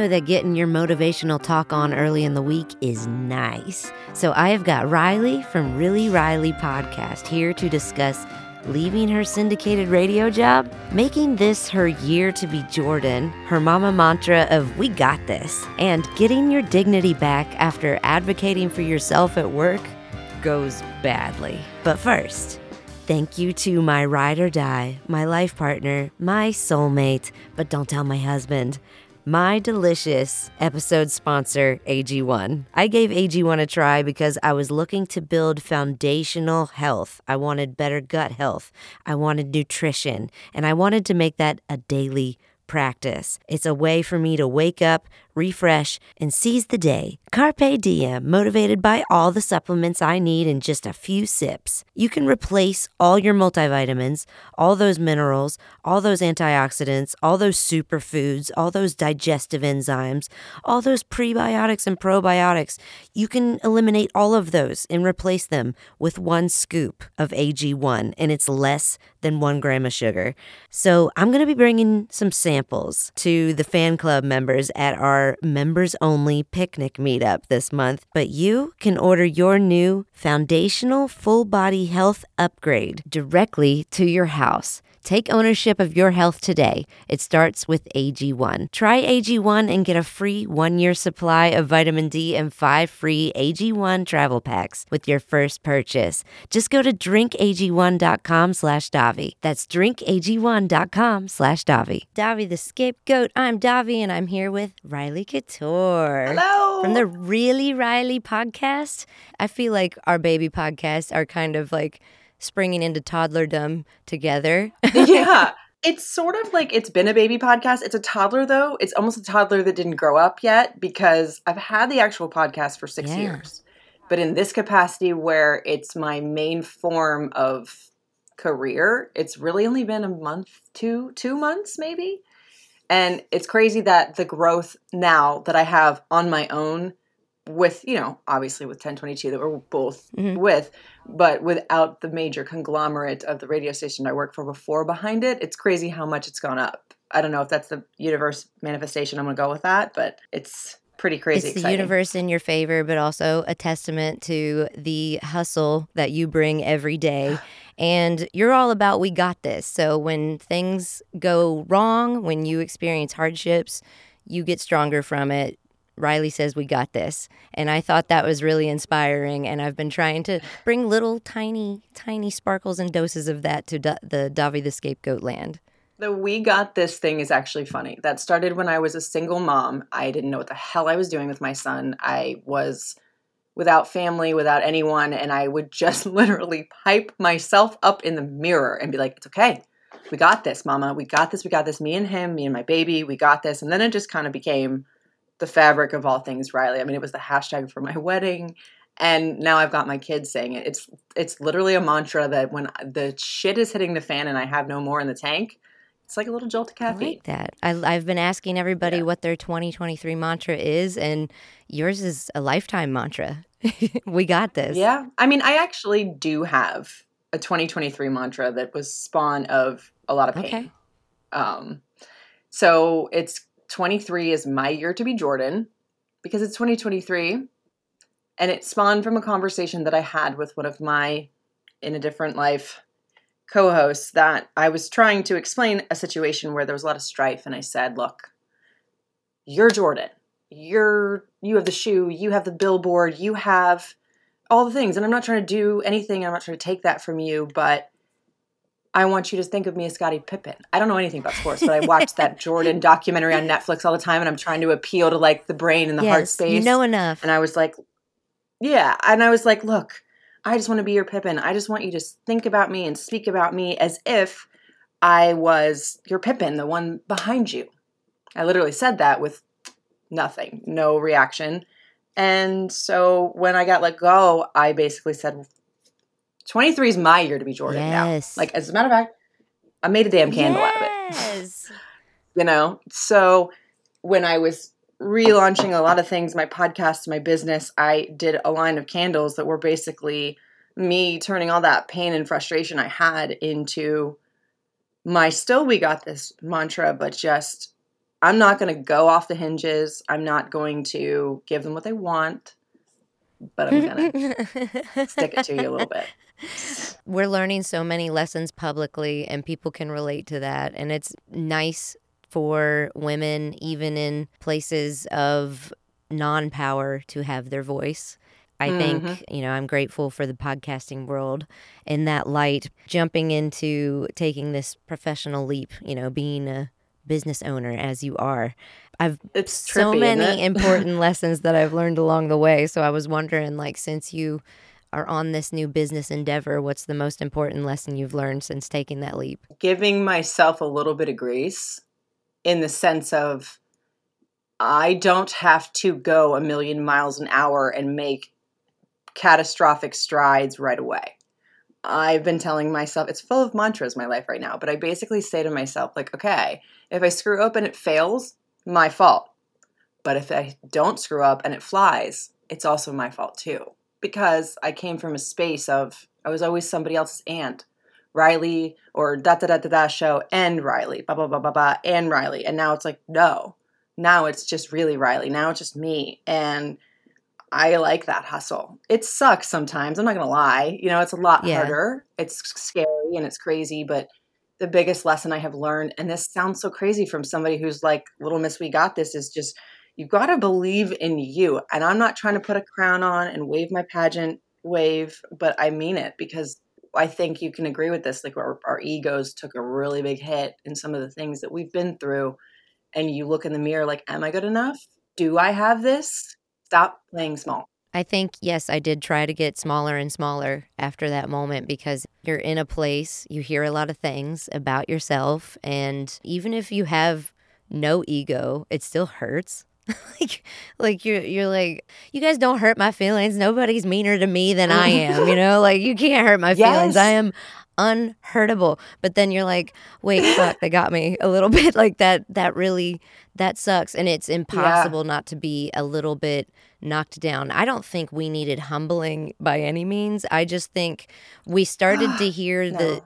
know that getting your motivational talk on early in the week is nice. So I have got Riley from Really Riley Podcast here to discuss leaving her syndicated radio job, making this her year to be Jordan, her mama mantra of we got this, and getting your dignity back after advocating for yourself at work goes badly. But first, thank you to my ride or die, my life partner, my soulmate, but don't tell my husband my delicious episode sponsor, AG1. I gave AG1 a try because I was looking to build foundational health. I wanted better gut health. I wanted nutrition, and I wanted to make that a daily practice. It's a way for me to wake up, refresh, and seize the day. Carpe diem, motivated by all the supplements I need in just a few sips. You can replace all your multivitamins, all those minerals, all those antioxidants, all those superfoods, all those digestive enzymes, all those prebiotics and probiotics. You can eliminate all of those and replace them with one scoop of AG1, and it's less than one gram of sugar. So I'm going to be bringing some samples to the fan club members at our members only picnic meetup this month, but you can order your new foundational full body health upgrade directly to your house. Take ownership of your health today. It starts with AG1. Try AG1 and get a free one year supply of vitamin D and five free AG1 travel packs with your first purchase. Just go to drinkag1.com slash Davi. That's drinkag1.com slash Davi. Davi the scapegoat. I'm Davi and I'm here with Riley Couture. Hello. From the Really Riley podcast. I feel like our baby podcasts are kind of like springing into toddlerdom together. yeah. It's sort of like it's been a baby podcast. It's a toddler though. It's almost a toddler that didn't grow up yet because I've had the actual podcast for 6 Yeah. years. But in this capacity where it's my main form of career, it's really only been a month, two, two months maybe. And it's crazy that the growth now that I have on my own with, you know, obviously with 1022 that we're both Mhm. with, but without the major conglomerate of the radio station I worked for before behind it, it's crazy how much it's gone up. I don't know if that's the universe manifestation. I'm to go with that, but it's pretty crazy. It's the universe in your favor, but also a testament to the hustle that you bring every day. And you're all about we got this. So when things go wrong, when you experience hardships, you get stronger from it. Riley says we got this. And I thought that was really inspiring. And I've been trying to bring little tiny, tiny sparkles and doses of that to Da- the Davi the Scapegoat land. The we got this thing is actually funny. That started when I was a single mom. I didn't know what the hell I was doing with my son. I was without family, without anyone, and I would just literally pipe myself up in the mirror and be like, "It's okay. We got this, mama. We got this. We got this. Me and him, me and my baby. We got this." And then it just kind of became the fabric of all things Riley. I mean, it was the hashtag for my wedding. And now I've got my kids saying it. It's it's literally a mantra that when the shit is hitting the fan and I have no more in the tank, it's like a little jolt of I caffeine. like that. I, I've been asking everybody Yeah. what their 2023 mantra is, and yours is a lifetime mantra. we got this. Yeah. I mean, I actually do have a 2023 mantra that was spawn of a lot of pain. Okay. Um, so it's 23 is my year to be Jordan because it's 2023. And it spawned from a conversation that I had with one of my in a different life co hosts that I was trying to explain a situation where there was a lot of strife. And I said, look, you're Jordan. You're you have the shoe, you have the billboard, you have all the things. And I'm not trying to do anything, I'm not trying to take that from you, but I want you to think of me as Scottie Pippen. I don't know anything about sports, but I watch that Jordan documentary on Netflix all the time, and I'm trying to appeal to like the brain and the heart space. you know enough. and I was like, yeah. And I was like, look, I just want to be your Pippen. I just want you to think about me and speak about me as if I was your Pippen, the one behind you. I literally said that with nothing, no reaction. And so when I got let go, I basically said, 23 is my year to be Jordan Yes. now. Like, as a matter of fact, I made a damn candle out of it Yes. you know so when i was relaunching a lot of things my podcast my business i did a line of candles that were basically me turning all that pain and frustration i had into my still we got this mantra but just I'm not going to go off the hinges. I'm not going to give them what they want, but I'm going to stick it to you a little bit. We're learning so many lessons publicly, and people can relate to that. And it's nice for women, even in places of non power, to have their voice. I think, Mm-hmm. you know, I'm grateful for the podcasting world in that light, jumping into taking this professional leap, you know, being a business owner as you are. I've It's so trippy, many important lessons that I've learned along the way. So I was wondering, like, since you are on this new business endeavor, what's the most important lesson you've learned since taking that leap? Giving myself a little bit of grace in the sense of I don't have to go a million miles an hour and make catastrophic strides right away. I've been telling myself it's full of mantras my life right now, but I basically say to myself like, okay, if I screw up and it fails, my fault. But if I don't screw up and it flies, it's also my fault too. Because I came from a space of I was always somebody else's aunt. Riley or da da da da da show and Riley, blah blah blah blah blah and Riley. And now it's like, no. Now it's just really Riley. Now it's just me. And I like that hustle. It sucks sometimes. I'm not gonna lie. You know, it's a lot Yeah. harder. It's scary and it's crazy, but the biggest lesson I have learned, and this sounds so crazy from somebody who's like, Little Miss, we got this, is just you've got to believe in you. And I'm not trying to put a crown on and wave my pageant wave, but I mean it because I think you can agree with this. Like our, our egos took a really big hit in some of the things that we've been through. And you look in the mirror like, am I good enough? Do I have this? Stop playing small. I think, yes, I did try to get smaller and smaller after that moment because you're in a place, you hear a lot of things about yourself. And even if you have no ego, it still hurts. like, like you're, you're like, you guys don't hurt my feelings. Nobody's meaner to me than I am. You know, like you can't hurt my feelings. Yes. I am unhurtable. But then you're like, wait, fuck, they got me a little bit. Like that, that really, that sucks. And it's impossible not to be a little bit knocked down. I don't think we needed humbling by any means. I just think we started to hear No. the,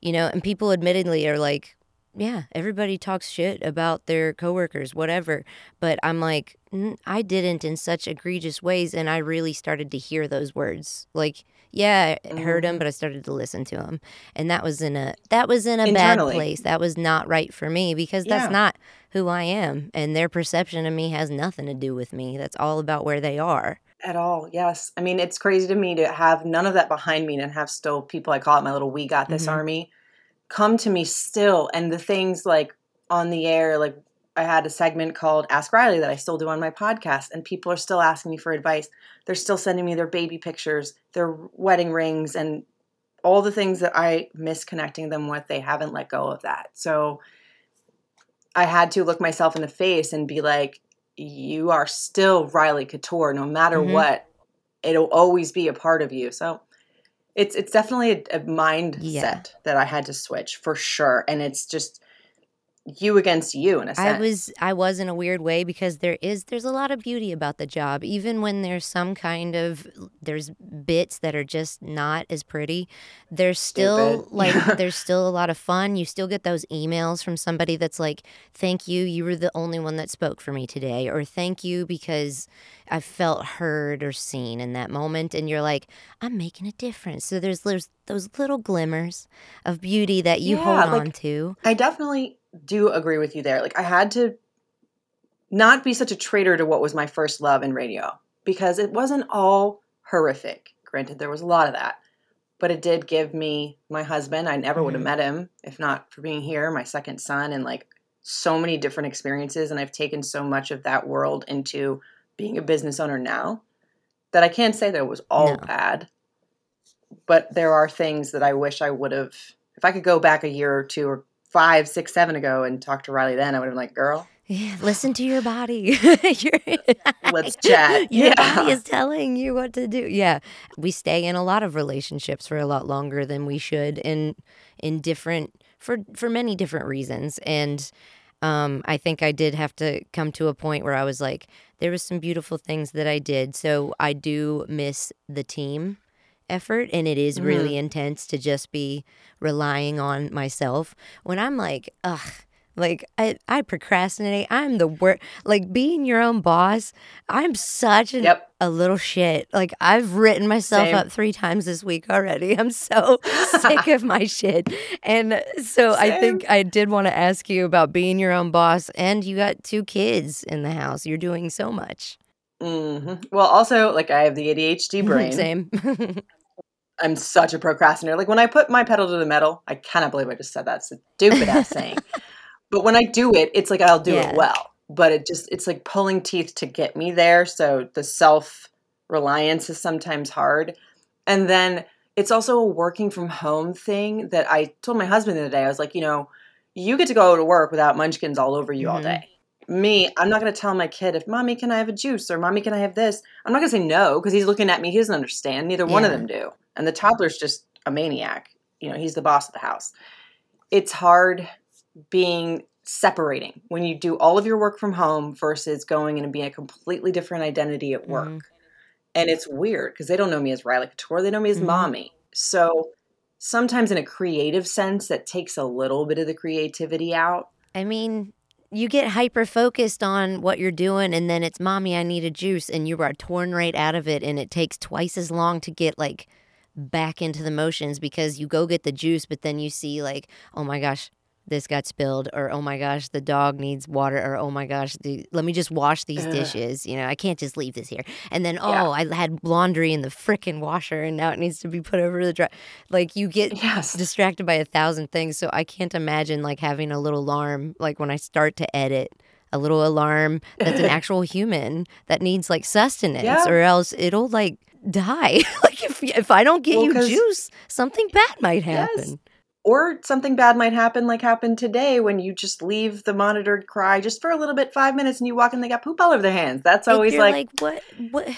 you know, and people admittedly are like, yeah, everybody talks shit about their coworkers, whatever. But I'm like, "N- I didn't in such egregious ways, and I really started to hear those words. Like, yeah, I heard them, Mhm. but I started to listen to them, and that was in a that was in a bad Internally. place. That was not right for me because Yeah. that's not who I am, and their perception of me has nothing to do with me. That's all about where they are. At all, yes. I mean, it's crazy to me to have none of that behind me and have still people I call it my little we got this Mhm. army come to me still. And the things like on the air, like I had a segment called Ask Riley that I still do on my podcast, and people are still asking me for advice. They're still sending me their baby pictures, their wedding rings, and all the things that I miss connecting them with. They haven't let go of that. So I had to look myself in the face and be like, you are still Riley Couture, no matter Mhm. what. It'll always be a part of you. So it's it's definitely a, a mindset Yeah. that I had to switch for sure. And it's just you against you in a sense. I was I was in a weird way because there is there's a lot of beauty about the job even when there's some kind of there's bits that are just not as pretty there's still Stupid. like there's still a lot of fun you still get those emails from somebody that's like thank you you were the only one that spoke for me today or thank you because I felt heard or seen in that moment and you're like I'm making a difference so there's there's those little glimmers of beauty that you Yeah, hold like- on to I definitely do agree with you there. Like I had to not be such a traitor to what was my first love in radio because it wasn't all horrific. Granted, there was a lot of that, but it did give me my husband. I never would have Mhm. met him if not for being here, my second son, and like so many different experiences. And I've taken so much of that world into being a business owner now that I can't say that it was all No. bad. But there are things that I wish I would have, if I could go back a year or two or five, six, seven ago and talk to Riley then, I would have been like, girl, Yeah, listen to your body. Let's chat. Your Yeah. body is telling you what to do. Yeah, we stay in a lot of relationships for a lot longer than we should, in in different for for many different reasons. And um, I think I did have to come to a point where I was like, there was some beautiful things that I did. So I do miss the team effort and it is really intense to just be relying on myself when i'm like ugh Like I, I procrastinate. I'm the worst. Like being your own boss. I'm such an, Yep. a little shit. Like I've written myself Same. up three times this week already. I'm so sick of my shit. And so I think I did want to ask you about being your own boss. And you got two kids in the house. You're doing so much. hmm Well, also, like I have the ADHD brain. Same. I'm such a procrastinator. Like when I put my pedal to the metal, I cannot believe I just said that stupid ass saying. But when I do it, it's like I'll do Yeah. it well. But it just it's like pulling teeth to get me there. So the self reliance is sometimes hard. And then it's also a working from home thing that I told my husband the other day. I was like, you know, you get to go to work without munchkins all over you all Mhm. day. Me, I'm not going to tell my kid if mommy can I have a juice or mommy can I have this. I'm not going to say no because he's looking at me. He doesn't understand. Neither one of them do. And the toddler's just a maniac. You know, he's the boss of the house. It's hard being separating when you do all of your work from home versus going and being a completely different identity at work. Mhm. And it's weird because they don't know me as Riley Couture, they know me as Mhm. mommy. So sometimes in a creative sense that takes a little bit of the creativity out. I mean, you get hyper focused on what you're doing, and then it's mommy, I need a juice, and you are torn right out of it, and it takes twice as long to get like back into the motions because you go get the juice, but then you see like, oh my gosh, this got spilled, or oh my gosh, the dog needs water, or oh my gosh, the, let me just wash these Ugh. dishes. You know, I can't just leave this here. And then oh, Yeah. I had laundry in the frickin' washer, and now it needs to be put over the dry. Like you get Yes. distracted by a thousand things. So I can't imagine like having a little alarm, like when I start to edit, a little alarm that's an actual human that needs like sustenance, Yeah. or else it'll like die. like if if I don't get Well, you juice, something bad might Yes. happen. or something bad might happen like happened today when you just leave the monitored cry just for a little bit, five minutes, and you walk in, they got poop all over their hands. That's always you're like, what what.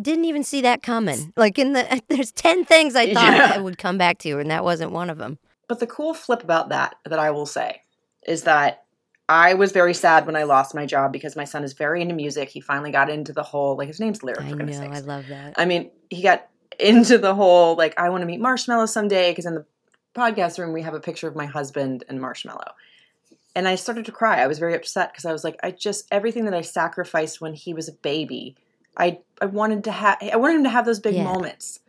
Didn't even see that coming. Like in the, there's ten things I thought Yeah. I would come back to, and that wasn't one of them. But the cool flip about that, that I will say, is that I was very sad when I lost my job because my son is very into music. He finally got into the whole, like, his name's Lyric, I for know, goodness I love that. I mean, he got into the whole, like, I want to meet Marshmello someday because in the podcast room, we have a picture of my husband and Marshmello. And I started to cry. I was very upset because I was like, I just, everything that I sacrificed when he was a baby, I, I wanted to have, I wanted him to have those big Yeah. moments.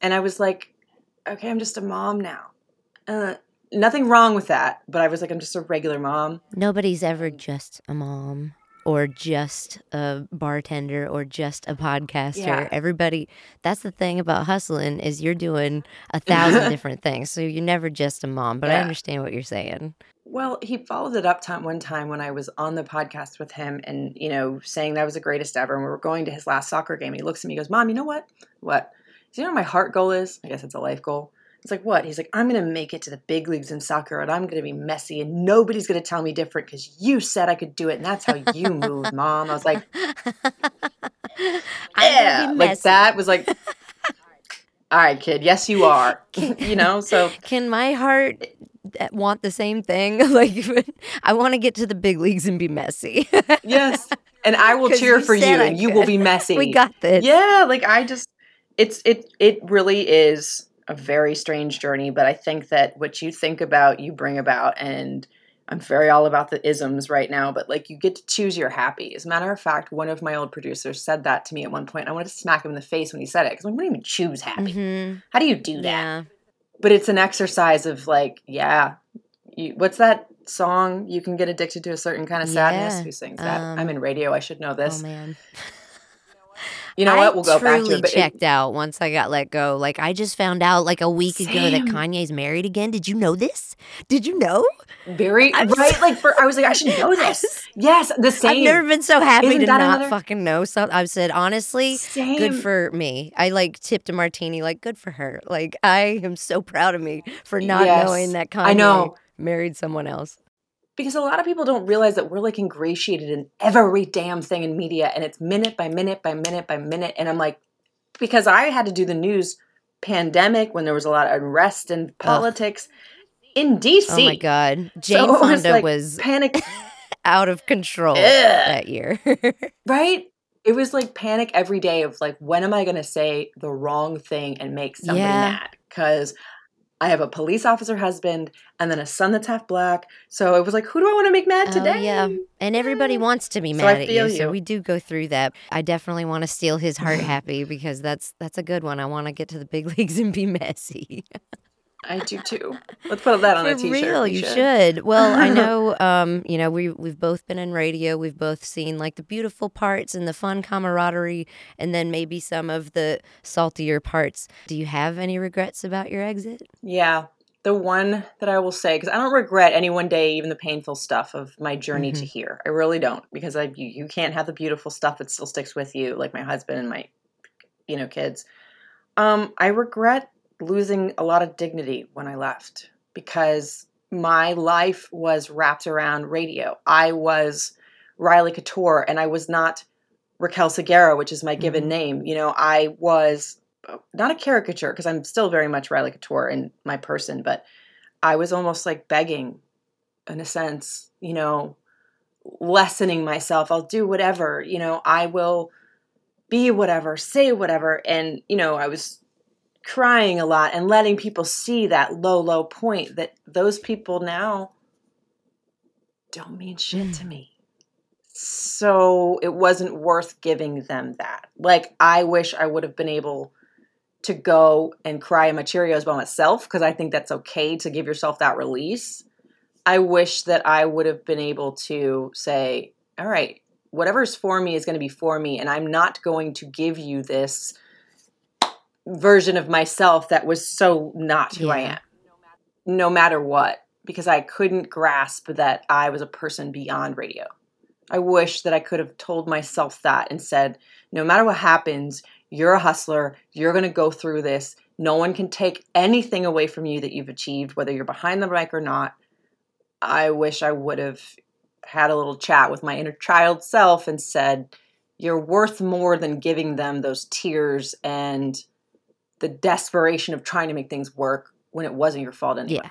And I was like, okay, I'm just a mom now. Uh, nothing wrong with that, but I was like, I'm just a regular mom. Nobody's ever just a mom or just a bartender or just a podcaster. Yeah. Everybody that's the thing about hustling is you're doing a thousand different things. So you're never just a mom, but I understand what you're saying. Well, he followed it up time one time when I was on the podcast with him and, you know, saying that was the greatest ever. And we were going to his last soccer game. And he looks at me and goes, Mom, you know what? What? Do you know what my heart goal is? I guess it's a life goal. It's like, what? He's like, I'm going to make it to the big leagues in soccer and I'm going to be Messi and nobody's going to tell me different because you said I could do it. And that's how you move, Mom. I was like, I'm yeah. Like that was like, all right, kid. Yes, you are. you know, so Can my heart uh, want the same thing? like I want to get to the big leagues and be messy. yes. And I will cheer you for you I and you will be messy. we got this. yeah like i just it's it it really is a very strange journey but i think that what you think about you bring about and i'm very all about the isms right now but like you get to choose your happy as a matter of fact one of my old producers said that to me at one point i wanted to smack him in the face when he said it because i'm like, what do you even choose happy? Mhm. how do you do that? Yeah. but it's an exercise of like yeah you, what's that song? You can get addicted to a certain kind of sadness? Yeah, who sings that? Um, i'm in radio i should know this. Oh man. you know I what we'll go back to truly it but it- checked out once I got let go. Like I just found out like a week ago that Same. Kanye's married again. Did you know this? Did you know? Very I'm right. so- like for I was like, I should know this. Yes, the same. I've never been so happy Isn't to not another- fucking know something. I've said honestly, same. good for me. I like tipped a martini, like good for her. Like I am so proud of me for not Yes, knowing that Kanye I know. married someone else. Because a lot of people don't realize that we're like ingratiated in every damn thing in media, and it's minute by minute by minute by minute. And I'm like, because I had to do the news pandemic when there was a lot of unrest and politics in DC. Oh my god, Jane So Fonda like was panic, out of control Ugh. that year. right? It was like panic every day of like, when am I going to say the wrong thing and make somebody Yeah. mad? Because I have a police officer husband and then a son that's half black. So it was like, who do I want to make mad oh, today? Oh, yeah. And everybody wants to be So mad at you, feel So you. we do go through that. I definitely want to steal his heart happy because that's that's a good one. I want to get to the big leagues and be messy. I do too. Let's put that on For a t-shirt. real, you should. Well, I know, um, you know, we we've both been in radio. We've both seen like the beautiful parts and the fun camaraderie, and then maybe some of the saltier parts. Do you have any regrets about your exit? Yeah. The one that I will say, because I don't regret any one day, even the painful stuff of my journey Mm-hmm. to here. I really don't, because I you, you can't have the beautiful stuff that still sticks with you, like my husband and my, you know, kids. Um, I regret losing a lot of dignity when I left because my life was wrapped around radio. I was Riley Couture, and I was not Raquel Seguera, which is my given Mhm. name. You know, I was uh, not a caricature because I'm still very much Riley Couture in my person, but I was almost like begging, in a sense, you know, lessening myself. I'll do whatever, you know, I will be whatever, say whatever. And, you know, I was crying a lot and letting people see that low, low point that those people now don't mean shit to mm. me. So it wasn't worth giving them that. Like, I wish I would have been able to go and cry in my Cheerios by myself because I think that's okay to give yourself that release. I wish that I would have been able to say, all right, whatever's for me is going to be for me, and I'm not going to give you this version of myself that was so not who I am, no matter what, because I couldn't grasp that I was a person beyond radio. I wish that I could have told myself that and said, no matter what happens, you're a hustler. You're going to go through this. No one can take anything away from you that you've achieved, whether you're behind the mic or not. I wish I would have had a little chat with my inner child self and said, You're worth more than giving them those tears and the desperation of trying to make things work when it wasn't your fault anyway. Yeah.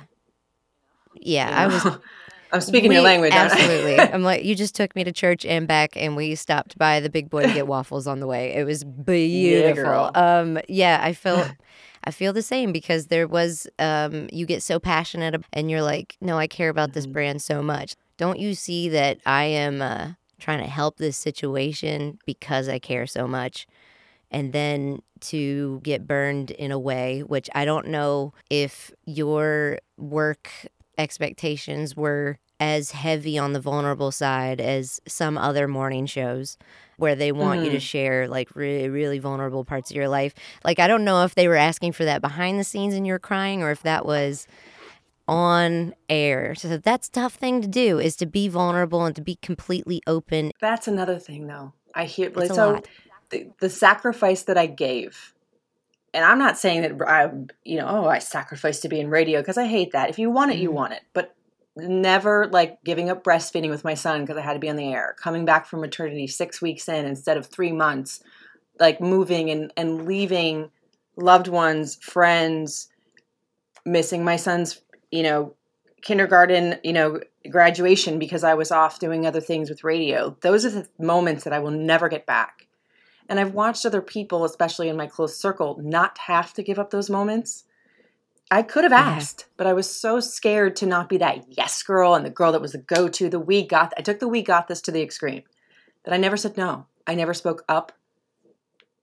Yeah, You I was? I'm speaking your language. Absolutely. I'm like, you just took me to church and back, and we stopped by the big boy to get waffles on the way. It was beautiful. girl. um, yeah, I felt. I feel the same because there was um, you get so passionate and you're like, no, I care about this Mhm. brand so much. Don't you see that I am uh, trying to help this situation because I care so much? And then to get burned in a way which I don't know if your work expectations were as heavy on the vulnerable side as some other morning shows where they want you to mm-hmm. share like really really vulnerable parts of your life like i don't know if they were asking for that behind the scenes and you're crying or if that was on air so that's a tough thing to do is to be vulnerable and to be completely open That's another thing, though. I hear like so lot. The, the sacrifice that I gave, and I'm not saying that I, you know, oh, I sacrificed to be in radio because I hate that. If you want it, you Mhm. want it, but never like giving up breastfeeding with my son because I had to be on the air, coming back from maternity six weeks in instead of three months, like moving and and leaving loved ones, friends, missing my son's, you know, kindergarten, you know, graduation because I was off doing other things with radio. Those are the moments that I will never get back. And I've watched other people, especially in my close circle, not have to give up those moments. I could have Yeah. asked, but I was so scared to not be that yes girl and the girl that was the go to, the we got. I took the we got this to the extreme that I never said no. I never spoke up.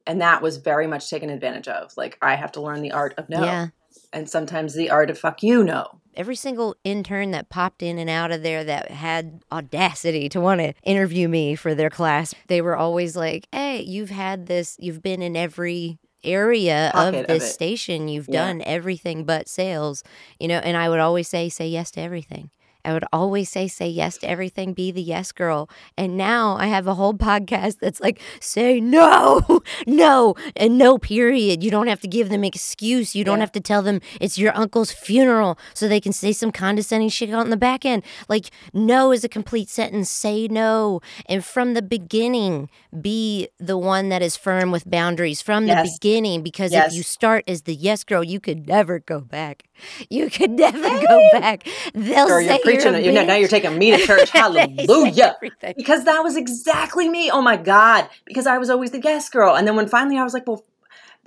And that was very much taken advantage of. Like, I have to learn the art of no. yeah And sometimes the art of fuck you, no. Every single intern that popped in and out of there that had audacity to want to interview me for their class, they were always like, "Hey, you've had this. You've been in every." area Pocket of of this it. station you've Yeah. done everything but sales you know and i would always say say yes to everything I would always say, say yes to everything, be the yes girl. And now I have a whole podcast that's like, say no, no, and no, period. You don't have to give them excuse. You don't Yeah. have to tell them it's your uncle's funeral so they can say some condescending shit on the back end. Like, no is a complete sentence. Say no. And from the beginning, be the one that is firm with boundaries from the beginning. Because Yes. if you start as the yes girl, you could never go back. You could never go back. They'll Girl, say preaching you're it. You now you're taking me to church. Hallelujah. because that was exactly me. Oh my God. Because I was always the guest girl. And then when finally I was like, well,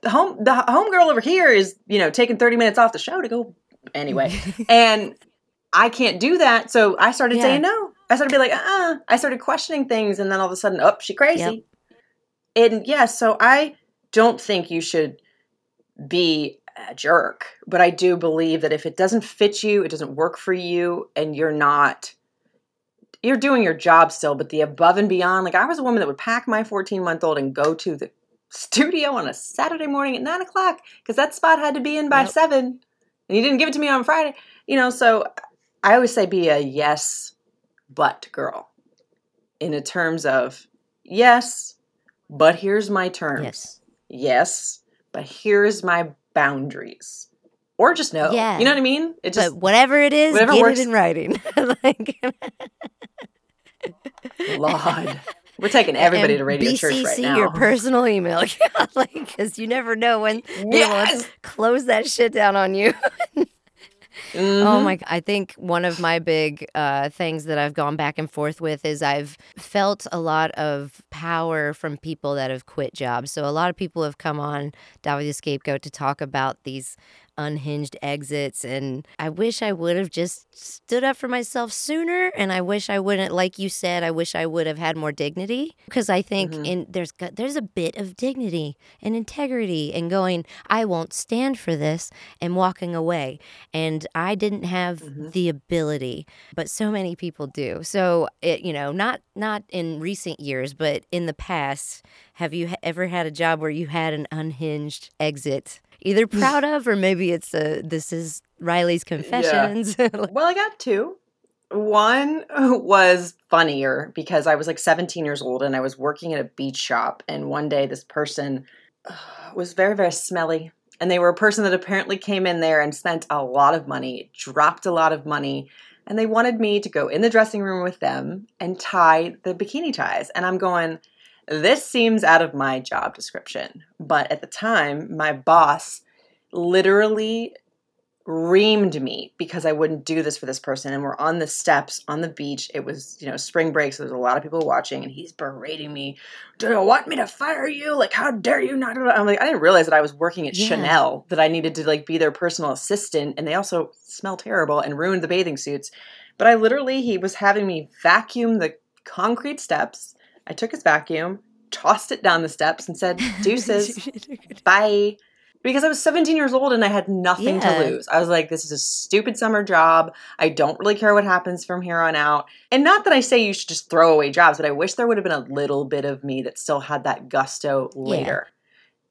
the home the home girl over here is, you know, taking 30 minutes off the show to go anyway. and I can't do that. So I started Yeah. saying no. I started to be like, uh uh I started questioning things. And then all of a sudden, oh, she crazy. And yeah, so I don't think you should be a jerk, but I do believe that if it doesn't fit you, it doesn't work for you, and you're not, you're doing your job still, but the above and beyond, like I was a woman that would pack my 14 month old and go to the studio on a Saturday morning at nine o'clock because that spot had to be in by Yep. seven, and you didn't give it to me on Friday, you know. So I always say be a yes, but girl, in a terms of yes, but here's my terms Yes. yes, but here's my boundaries. Or just no. Yeah. You know what I mean? It just but whatever it is, whatever get works. it in writing. like, Lord. We're taking everybody and to Radio BCC Church right now. your personal email, Yeah, like because you never know when they will close that shit down on you. Oh Mhm. my! I think one of my big uh, things that I've gone back and forth with is I've felt a lot of power from people that have quit jobs. So a lot of people have come on Davi the Scapegoat to talk about these unhinged exits, and I wish I would have just stood up for myself sooner. And I wish I wouldn't, like you said, I wish I would have had more dignity because I think Mhm. in there's got- there's a bit of dignity and integrity and going, I won't stand for this and walking away and I didn't have Mhm. the ability, but so many people do. So it, you know, not not in recent years, but in the past, have you ever had a job where you had an unhinged exit, either proud of or maybe it's a this is Riley's confessions? Well, I got two. One was funnier because I was like 17 years old and I was working at a beach shop. And one day, this person was very, very smelly. And they were a person that apparently came in there and spent a lot of money, dropped a lot of money. And they wanted me to go in the dressing room with them and tie the bikini ties. And I'm going, this seems out of my job description. But at the time, my boss literally reamed me because I wouldn't do this for this person. And we're on the steps on the beach. It was, you know, spring break, so there's a lot of people watching, and he's berating me. Do you want me to fire you? Like, how dare you not? I'm like, I didn't realize that I was working at Yeah. Chanel, that I needed to like be their personal assistant, and they also smell terrible and ruined the bathing suits. But I literally, he was having me vacuum the concrete steps. I took his vacuum, tossed it down the steps, and said, deuces bye. Because I was 17 years old and I had nothing Yeah. to lose. I was like, this is a stupid summer job. I don't really care what happens from here on out. And not that I say you should just throw away jobs, but I wish there would have been a little bit of me that still had that gusto later.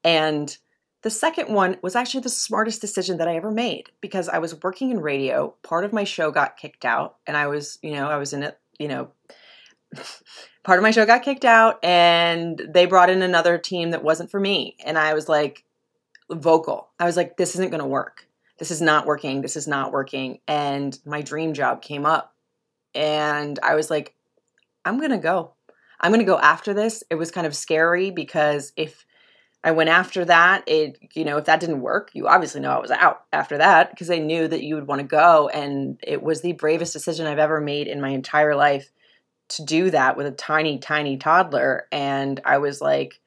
And the second one was actually the smartest decision that I ever made because I was working in radio. Part of my show got kicked out, and I was, you know, I was in it, you know, part of my show got kicked out, and they brought in another team that wasn't for me. And I was like, vocal. I was like, this isn't going to work. This is not working. This is not working. And my dream job came up. And I was like, I'm going to go. I'm going to go after this. It was kind of scary because if I went after that, it, you know, if that didn't work, you obviously know I was out after that because they knew that you would want to go. And it was the bravest decision I've ever made in my entire life to do that with a tiny, tiny toddler. And I was like,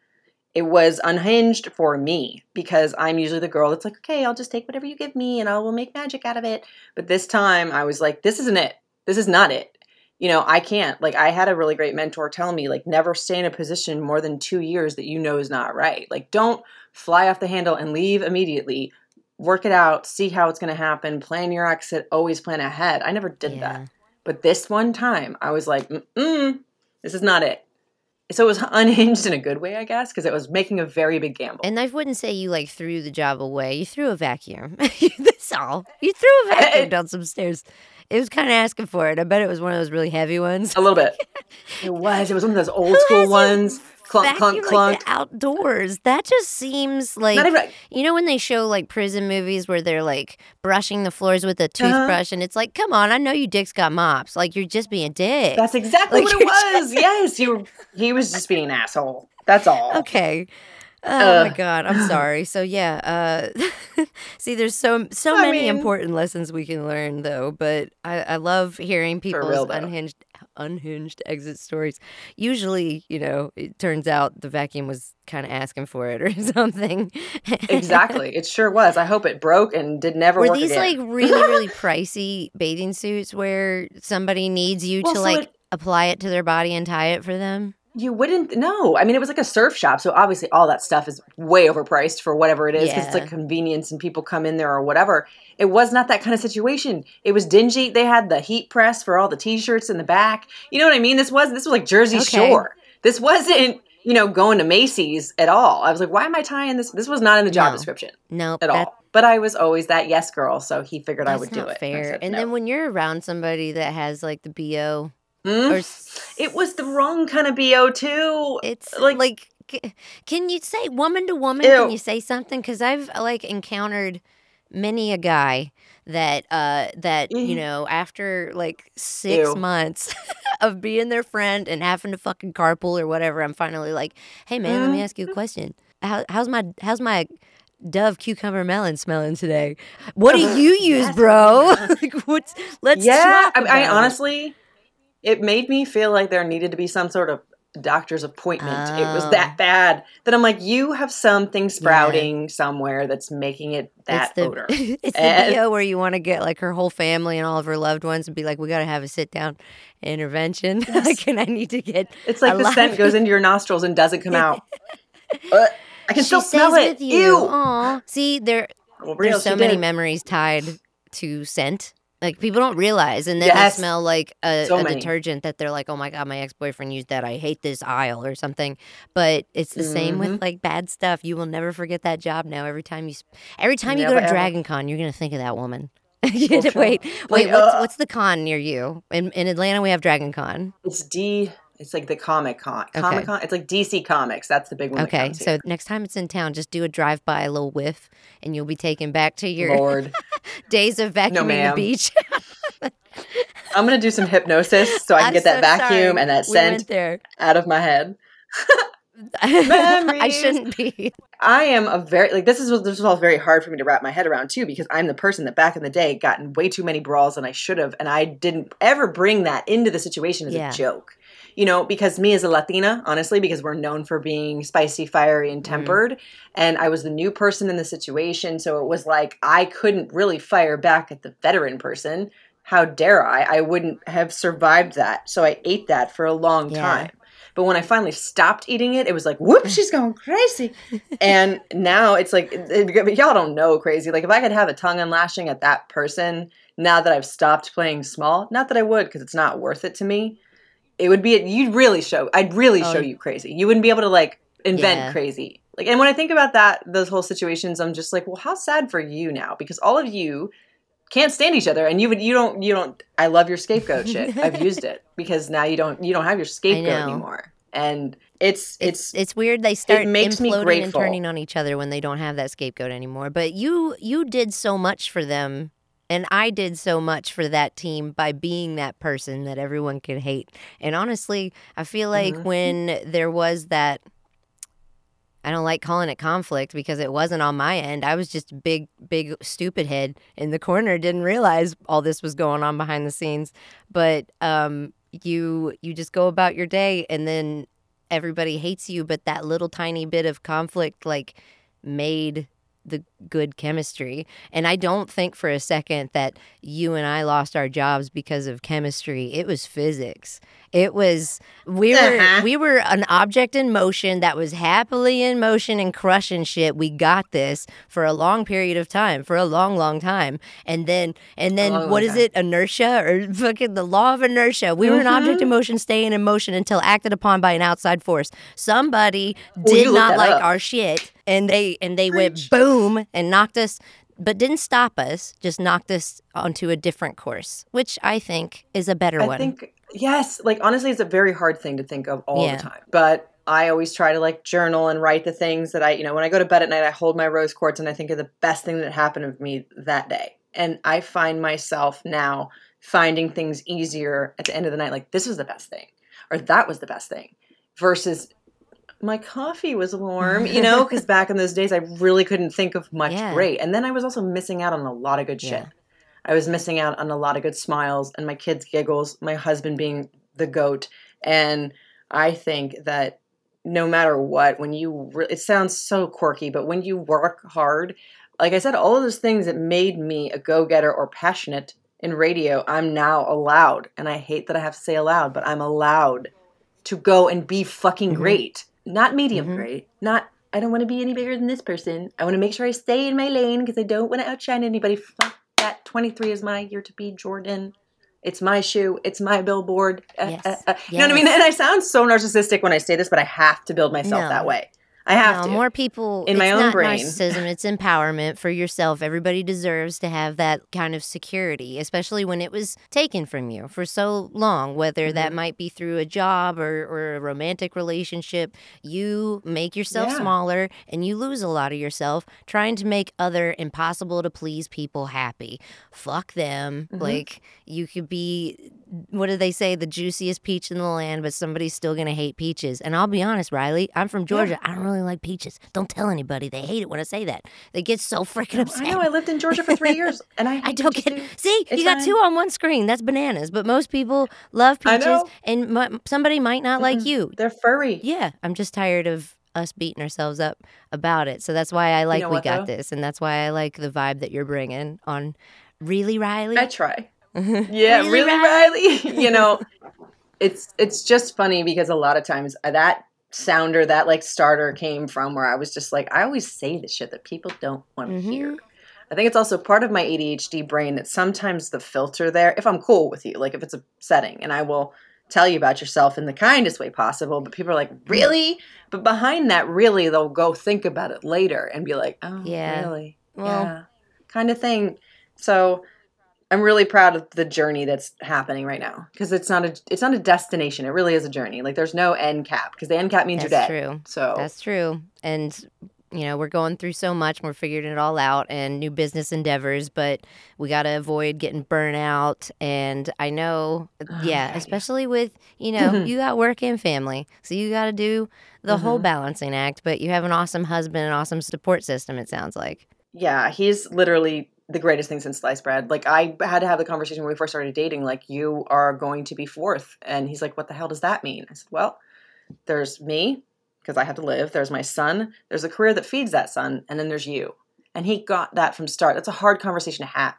it was unhinged for me because I'm usually the girl that's like, okay, I'll just take whatever you give me and I will make magic out of it. But this time I was like, this isn't it. This is not it. You know, I can't. Like, I had a really great mentor tell me, like, never stay in a position more than two years that you know is not right. Like, don't fly off the handle and leave immediately. Work it out, see how it's going to happen, plan your exit, always plan ahead. I never did that. But this one time, I was like, mm this is not it. So it was unhinged in a good way, I guess, because it was making a very big gamble. And I wouldn't say you like threw the job away. You threw a vacuum. That's all. You threw a vacuum down some stairs. It was kind of asking for it. I bet it was one of those really heavy ones. a little bit. It was. It was one of those old Who school ones. Clunk, clunk, clunk. outdoors. That just seems like Not even. you know when they show like prison movies where they're like brushing the floors with a Uh-huh. toothbrush and it's like, come on, I know you dicks got mops. Like you're just being a dick. That's exactly Like, what it was. yes, you. He was just being an asshole. That's all. Okay. Oh my god, I'm sorry. So yeah, uh see there's so so I many mean- important lessons we can learn though, but I, I love hearing people's real, unhinged unhinged exit stories. Usually, you know, it turns out the vacuum was kind of asking for it or something. exactly. It sure was. I hope it broke and did never Were work these again. like really, really pricey bathing suits where somebody needs you Well, to so like it- apply it to their body and tie it for them? You wouldn't know. I mean, it was like a surf shop, so obviously all that stuff is way overpriced for whatever it is because it's like convenience and people come in there or whatever. It was not that kind of situation. It was dingy. They had the heat press for all the t-shirts in the back. You know what I mean? This was this was like Jersey Okay. Shore. This wasn't you know going to Macy's at all. I was like, why am I tying this? This was not in the job No. description Nope. at all. But I was always that yes girl, so he figured I would do it. Fair. said And no. then when you're around somebody that has like the BO Mm. or it was the wrong kind of bo too. it's like- like, can you say woman to woman can you say something cuz I've like encountered many a guy that uh that you Mhm. know after like 6 Ew. months of being their friend and having to fucking carpool or whatever I'm finally like hey man let me Mhm. ask you a question How, how's my how's my Dove cucumber melon smelling today. What do you use, bro? like, what's let's yeah, I, I honestly, it made me feel like there needed to be some sort of doctor's appointment. It was Oh. that bad that I'm like, you have something sprouting somewhere that's making it that it's the, odor. it's the And- BO where you want to get like her whole family and all of her loved ones and be like, we got to have a sit down intervention. Yes. like, and I need to get. It's like the scent goes into your nostrils and doesn't come out. Uh, I can she still smell it. with you. Ew. Aw. See, there Well, there's so many did. memories tied to scent. Like people don't realize, and then Yes. they smell like a, So a detergent that they're like, "Oh my god, my ex boyfriend used that. I hate this aisle or something." But it's the same Mm-hmm. with like bad stuff. You will never forget that job now. Every time you, every time you go to. Dragon Con, you're gonna think of that woman. You For gotta- sure. wait, wait. Like, what's, uh, what's the con near you? In in Atlanta, we have Dragon Con. It's D. It's like the Comic Con. Okay. Comic Con. It's like DC Comics. That's the big one. Okay, so here. next time it's in town, just do a drive by, a little whiff, and you'll be taken back to your Lord, days of vacuuming the ma'am. beach. I'm gonna do some hypnosis so I can I'm get that vacuum sorry. and that scent there. out of my head. I shouldn't be. I am a very like this is this was all very hard for me to wrap my head around too because I'm the person that back in the day got in way too many brawls than I should have and I didn't ever bring that into the situation as Yeah. a joke. You know, because me as a Latina, honestly, because we're known for being spicy, fiery, and Mm-hmm. tempered, and I was the new person in the situation, so it was like I couldn't really fire back at the veteran person. How dare I? I wouldn't have survived that. So I ate that for a long Yeah. time. But when I finally stopped eating it, it was like, whoop, she's going crazy. and now it's like, it- it- y'all don't know crazy. Like, if I could have a tongue unlashing at that person now that I've stopped playing small, not that I would because it's not worth it to me, it would be, you'd really show, I'd really Oh. show you crazy. You wouldn't be able to like invent Yeah. crazy. Like, and when I think about that, those whole situations, I'm just like, well, how sad for you now? Because all of you can't stand each other and you would you don't you don't i love your scapegoat shit i've used it because now you don't you don't have your scapegoat anymore and it's It's it's, it's weird they start makes me and turning on each other when they don't have that scapegoat anymore. But you you did so much for them and I did so much for that team by being that person that everyone could hate. And honestly, I feel like Mhm. when there was that I don't like calling it conflict because it wasn't on my end. I was just a big, big stupid head in the corner. Didn't realize all this was going on behind the scenes. But um, you you just go about your day, and then everybody hates you. But that little tiny bit of conflict, like, made the good chemistry. And I don't think for a second that you and I lost our jobs because of chemistry. It was physics. It was we were Uh-huh. we were an object in motion that was happily in motion and crushing shit. We got this for a long period of time, for a long, long time. And then and then long, what long is it? Inertia or fucking the law of inertia. We were an object in Mm-hmm. motion staying in motion until acted upon by an outside force. Somebody did not like up. our shit and they and they went boom and knocked us but didn't stop us, just knocked us onto a different course, which I think is a better one. i one. think yes like honestly it's a very hard thing to think of all Yeah. the time but i always try to like journal and write the things that i you know when i go to bed at night i hold my rose quartz and i think of the best thing that happened to me that day and i find myself now finding things easier at the end of the night like this was the best thing or that was the best thing versus my coffee was warm, you know, because back in those days I really couldn't think of much Yeah. great. And then I was also missing out on a lot of good shit. Yeah. I was missing out on a lot of good smiles and my kids' giggles, my husband being the goat. And I think that no matter what, when you, re- it sounds so quirky, but when you work hard, like I said, all of those things that made me a go getter or passionate in radio, I'm now allowed. And I hate that I have to say allowed, but I'm allowed to go and be fucking Mhm. great. Not medium Mhm. great. Not, I don't want to be any bigger than this person. I want to make sure I stay in my lane because I don't want to outshine anybody. Fuck that. 23 is my year to be Jordan. It's my shoe. It's my billboard. Uh, Yes. uh, uh. You know what I mean? And I sound so narcissistic when I say this, but I have to build myself No. that way. I have no, to. more people In my it's own not brain. narcissism it's empowerment for yourself everybody deserves to have that kind of security especially when it was taken from you for so long whether that Mhm. might be through a job or, or a romantic relationship you make yourself Yeah. smaller and you lose a lot of yourself trying to make other impossible to please people happy fuck them Mhm. like you could be what do they say the juiciest peach in the land but somebody's still gonna hate peaches and i'll be honest riley i'm from georgia i don't really like peaches don't tell anybody they hate it when i say that they get so freaking upset I know. I lived in Georgia for three years, and I, I don't get. too. See, It's you got fine. two on one screen. That's bananas. But most people love peaches, and m- somebody might not like Mm-mm. you. They're furry. Yeah, I'm just tired of us beating ourselves up about it. So that's why I like know we what, got though? this, and that's why I like the vibe that you're bringing on. Really, Riley? I try. Yeah, Really, really, Riley. you know, it's it's just funny because a lot of times uh, that sounder, that like starter came from where I was just like, I always say the shit that people don't want to Mhm. hear. I think it's also part of my ADHD brain that sometimes the filter there, if I'm cool with you, like if it's a setting, and I will tell you about yourself in the kindest way possible, but people are like, really? But behind that, really, they'll go think about it later and be like, oh, Yeah. really? Well, yeah, kind of thing. So I'm really proud of the journey that's happening right now because it's not a it's not a destination. It really is a journey. Like there's no end cap because the end cap means that's you're dead. true. So That's true. And you know, we're going through so much, we're figuring it all out and new business endeavors, but we got to avoid getting burnout. And I know, Oh, yeah, yeah. especially with, you know, you got work and family. So you got to do the whole Mhm. balancing act, but you have an awesome husband, an awesome support system, it sounds like. yeah, he's literally the greatest thing since sliced bread. Like I had to have the conversation when we first started dating. Like you are going to be fourth, and he's like, "What the hell does that mean?" I said, "Well, there's me because I have to live. There's my son. There's a career that feeds that son, and then there's you." And he got that from start. That's a hard conversation to have.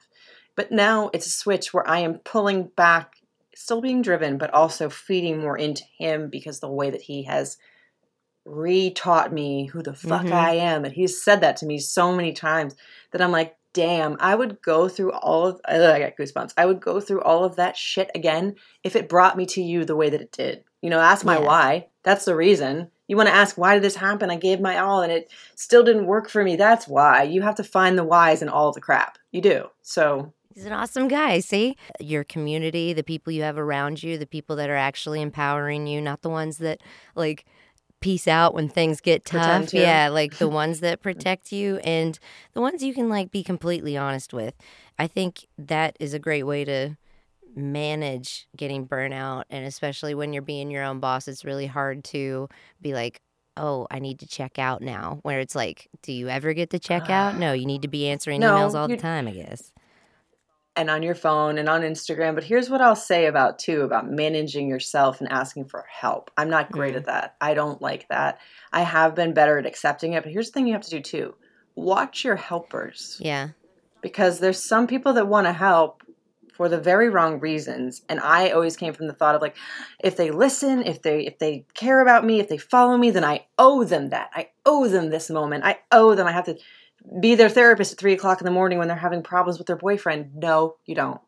But now it's a switch where I am pulling back, still being driven, but also feeding more into him because the way that he has re-taught me who the fuck Mhm. I am. And he's said that to me so many times that I'm like, damn, I would go through all of I got goosebumps. I would go through all of that shit again if it brought me to you the way that it did. You know, ask my Yeah. why. That's the reason. You want to ask why did this happen? I gave my all and it still didn't work for me. That's why. You have to find the whys in all the crap. You do. So He's an awesome guy. See, your community, the people you have around you, the people that are actually empowering you, not the ones that like peace out when things get tough. to. Yeah, like the ones that protect you and the ones you can like be completely honest with. I think that is a great way to manage getting burnout and especially when you're being your own boss, it's really hard to be like Oh, I need to check out now. Where it's like, do you ever get to check out? No, you need to be answering No, emails all the time, I guess. And on your phone and on Instagram. But here's what I'll say about too about managing yourself and asking for help. I'm not great Mm. at that. I don't like that. I have been better at accepting it. But here's the thing you have to do too. Watch your helpers. Yeah. Because there's some people that want to help for the very wrong reasons. And I always came from the thought of like, if they listen, if they if they care about me, if they follow me, then I owe them that. I owe them this moment. I owe them. I have to be their therapist at three o'clock in the morning when they're having problems with their boyfriend. No, you don't.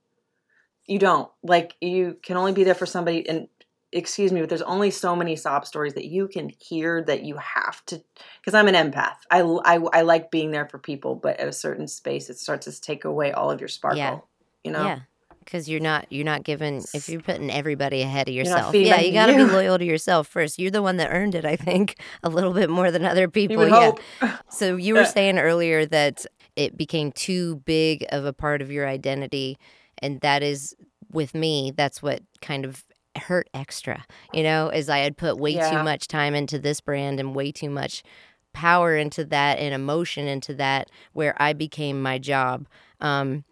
You don't. Like you can only be there for somebody and excuse me, but there's only so many sob stories that you can hear that you have to because I'm an empath. I, I, I like being there for people, but at a certain space it starts to take away all of your sparkle. Yeah. You know? Yeah. Because you're not you're not giving if you're putting everybody ahead of yourself. Yeah, you got to be loyal to yourself first. You're the one that earned it, I think, a little bit more than other people. yeah. hope. So you were saying earlier that it became too big of a part of your identity, and that is with me. That's what kind of hurt extra. You know, as I had put way Yeah. too much time into this brand and way too much power into that and emotion into that, where I became my job. Um,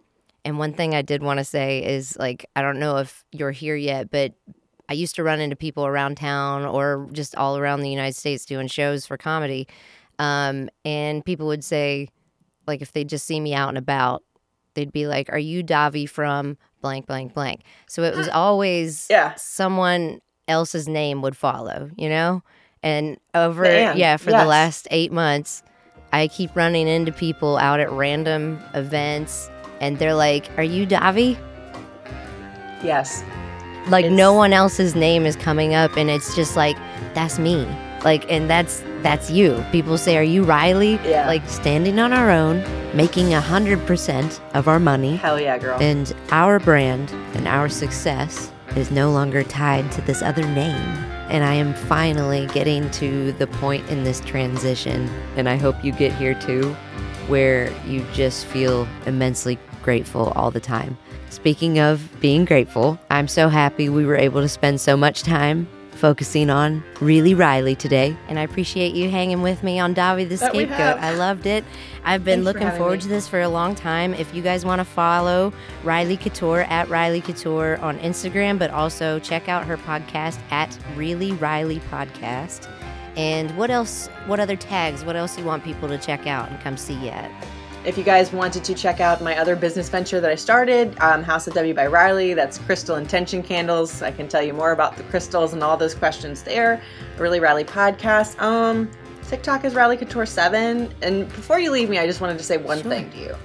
and one thing I did want to say is like, I don't know if you're here yet, but I used to run into people around town or just all around the United States doing shows for comedy. Um, and people would say, like, if they just see me out and about, they'd be like, Are you Davi from blank, blank, blank? So it was always Yeah. someone else's name would follow, you know? And over, Man, yeah, for yes. the last eight months, I keep running into people out at random events and they're like, Are you Davi? Yes. Like It's- no one else's name is coming up and it's just like, That's me. Like, and that's that's you. People say, Are you Riley? Yeah. Like standing on our own, making a hundred percent of our money. Hell yeah, girl. And our brand and our success is no longer tied to this other name. And I am finally getting to the point in this transition, and I hope you get here too, where you just feel immensely grateful all the time. Speaking of being grateful, I'm so happy we were able to spend so much time focusing on Really Riley today. And I appreciate you hanging with me on Davi the That Scapegoat. I loved it. I've been Thanks looking having forward me. to this for a long time. If you guys want to follow Riley Couture at Riley Couture on Instagram, but also check out her podcast at Really Riley Podcast. And what else? What other tags? What else you want people to check out and come see you at? If you guys wanted to check out my other business venture that I started, um, House of W by Riley, that's crystal intention candles. I can tell you more about the crystals and all those questions there. Really Riley podcast. Um, TikTok is Riley Couture Seven. And before you leave me, I just wanted to say one Sure. thing to you.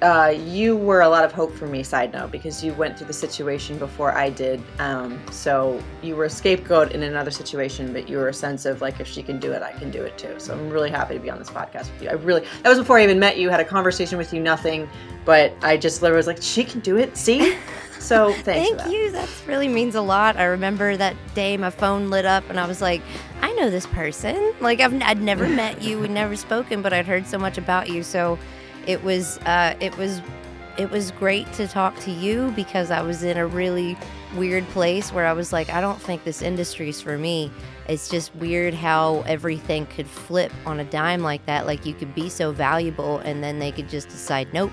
Uh, you were a lot of hope for me. Side note, because you went through the situation before I did. Um, so you were a scapegoat in another situation, but you were a sense of like, if she can do it, I can do it too. So I'm really happy to be on this podcast with you. I really that was before I even met you. Had a conversation with you, nothing, but I just literally was like, she can do it. See. So thanks. Thank that. you. That really means a lot. I remember that day my phone lit up and I was like, I know this person. Like I've I'd never met you, we'd never spoken, but I'd heard so much about you. So it was uh, it was it was great to talk to you because I was in a really weird place where I was like, I don't think this industry's for me. It's just weird how everything could flip on a dime like that. Like you could be so valuable and then they could just decide, nope.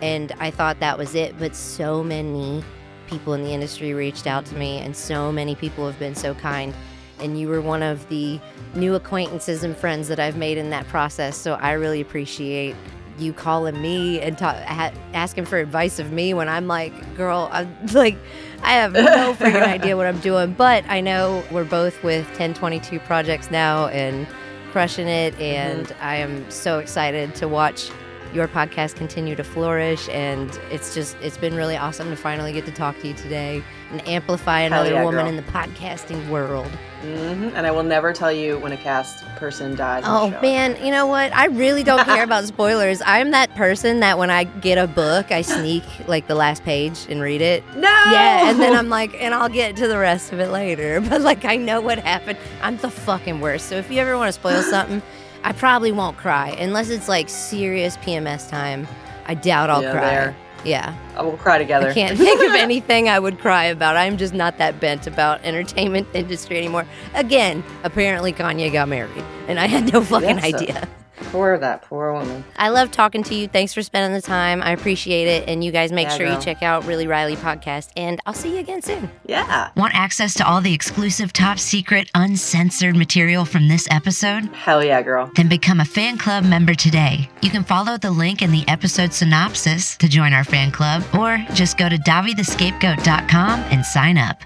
And I thought that was it. But so many people in the industry reached out to me, and so many people have been so kind. And you were one of the new acquaintances and friends that I've made in that process. So I really appreciate you calling me and ta- ha- asking for advice of me when I'm like, girl, I'm like, I have no freaking idea what I'm doing. But I know we're both with 1022 projects now and crushing it. Mm-hmm. And I am so excited to watch your podcast continue to flourish and it's just it's been really awesome to finally get to talk to you today and amplify another yeah, woman girl. in the podcasting world hmm And I will never tell you when a cast person dies. oh man. You know what? I really don't care about spoilers. I'm that person that when i get a book i sneak like the last page and read it. No. yeah and then i'm like and i'll get to the rest of it later. But like i know what happened. I'm the fucking worst. So if you ever want to spoil something i probably won't cry. Unless it's like serious pms time i doubt i'll Yeah, cry. there. Yeah we'll cry together. I can't think of anything I would cry about. I'm just not that bent about entertainment industry anymore. Again, apparently Kanye got married, and I had no fucking uh, idea. Poor that poor woman. I love talking to you. Thanks for spending the time. I appreciate it. And you guys make Yeah, sure you check out Really Riley podcast. And I'll see you again soon. Yeah. Want access to all the exclusive, top secret, uncensored material from this episode? Hell yeah, girl. Then become a fan club member today. You can follow the link in the episode synopsis to join our fan club, or just go to DaviTheScapegoat.com and sign up.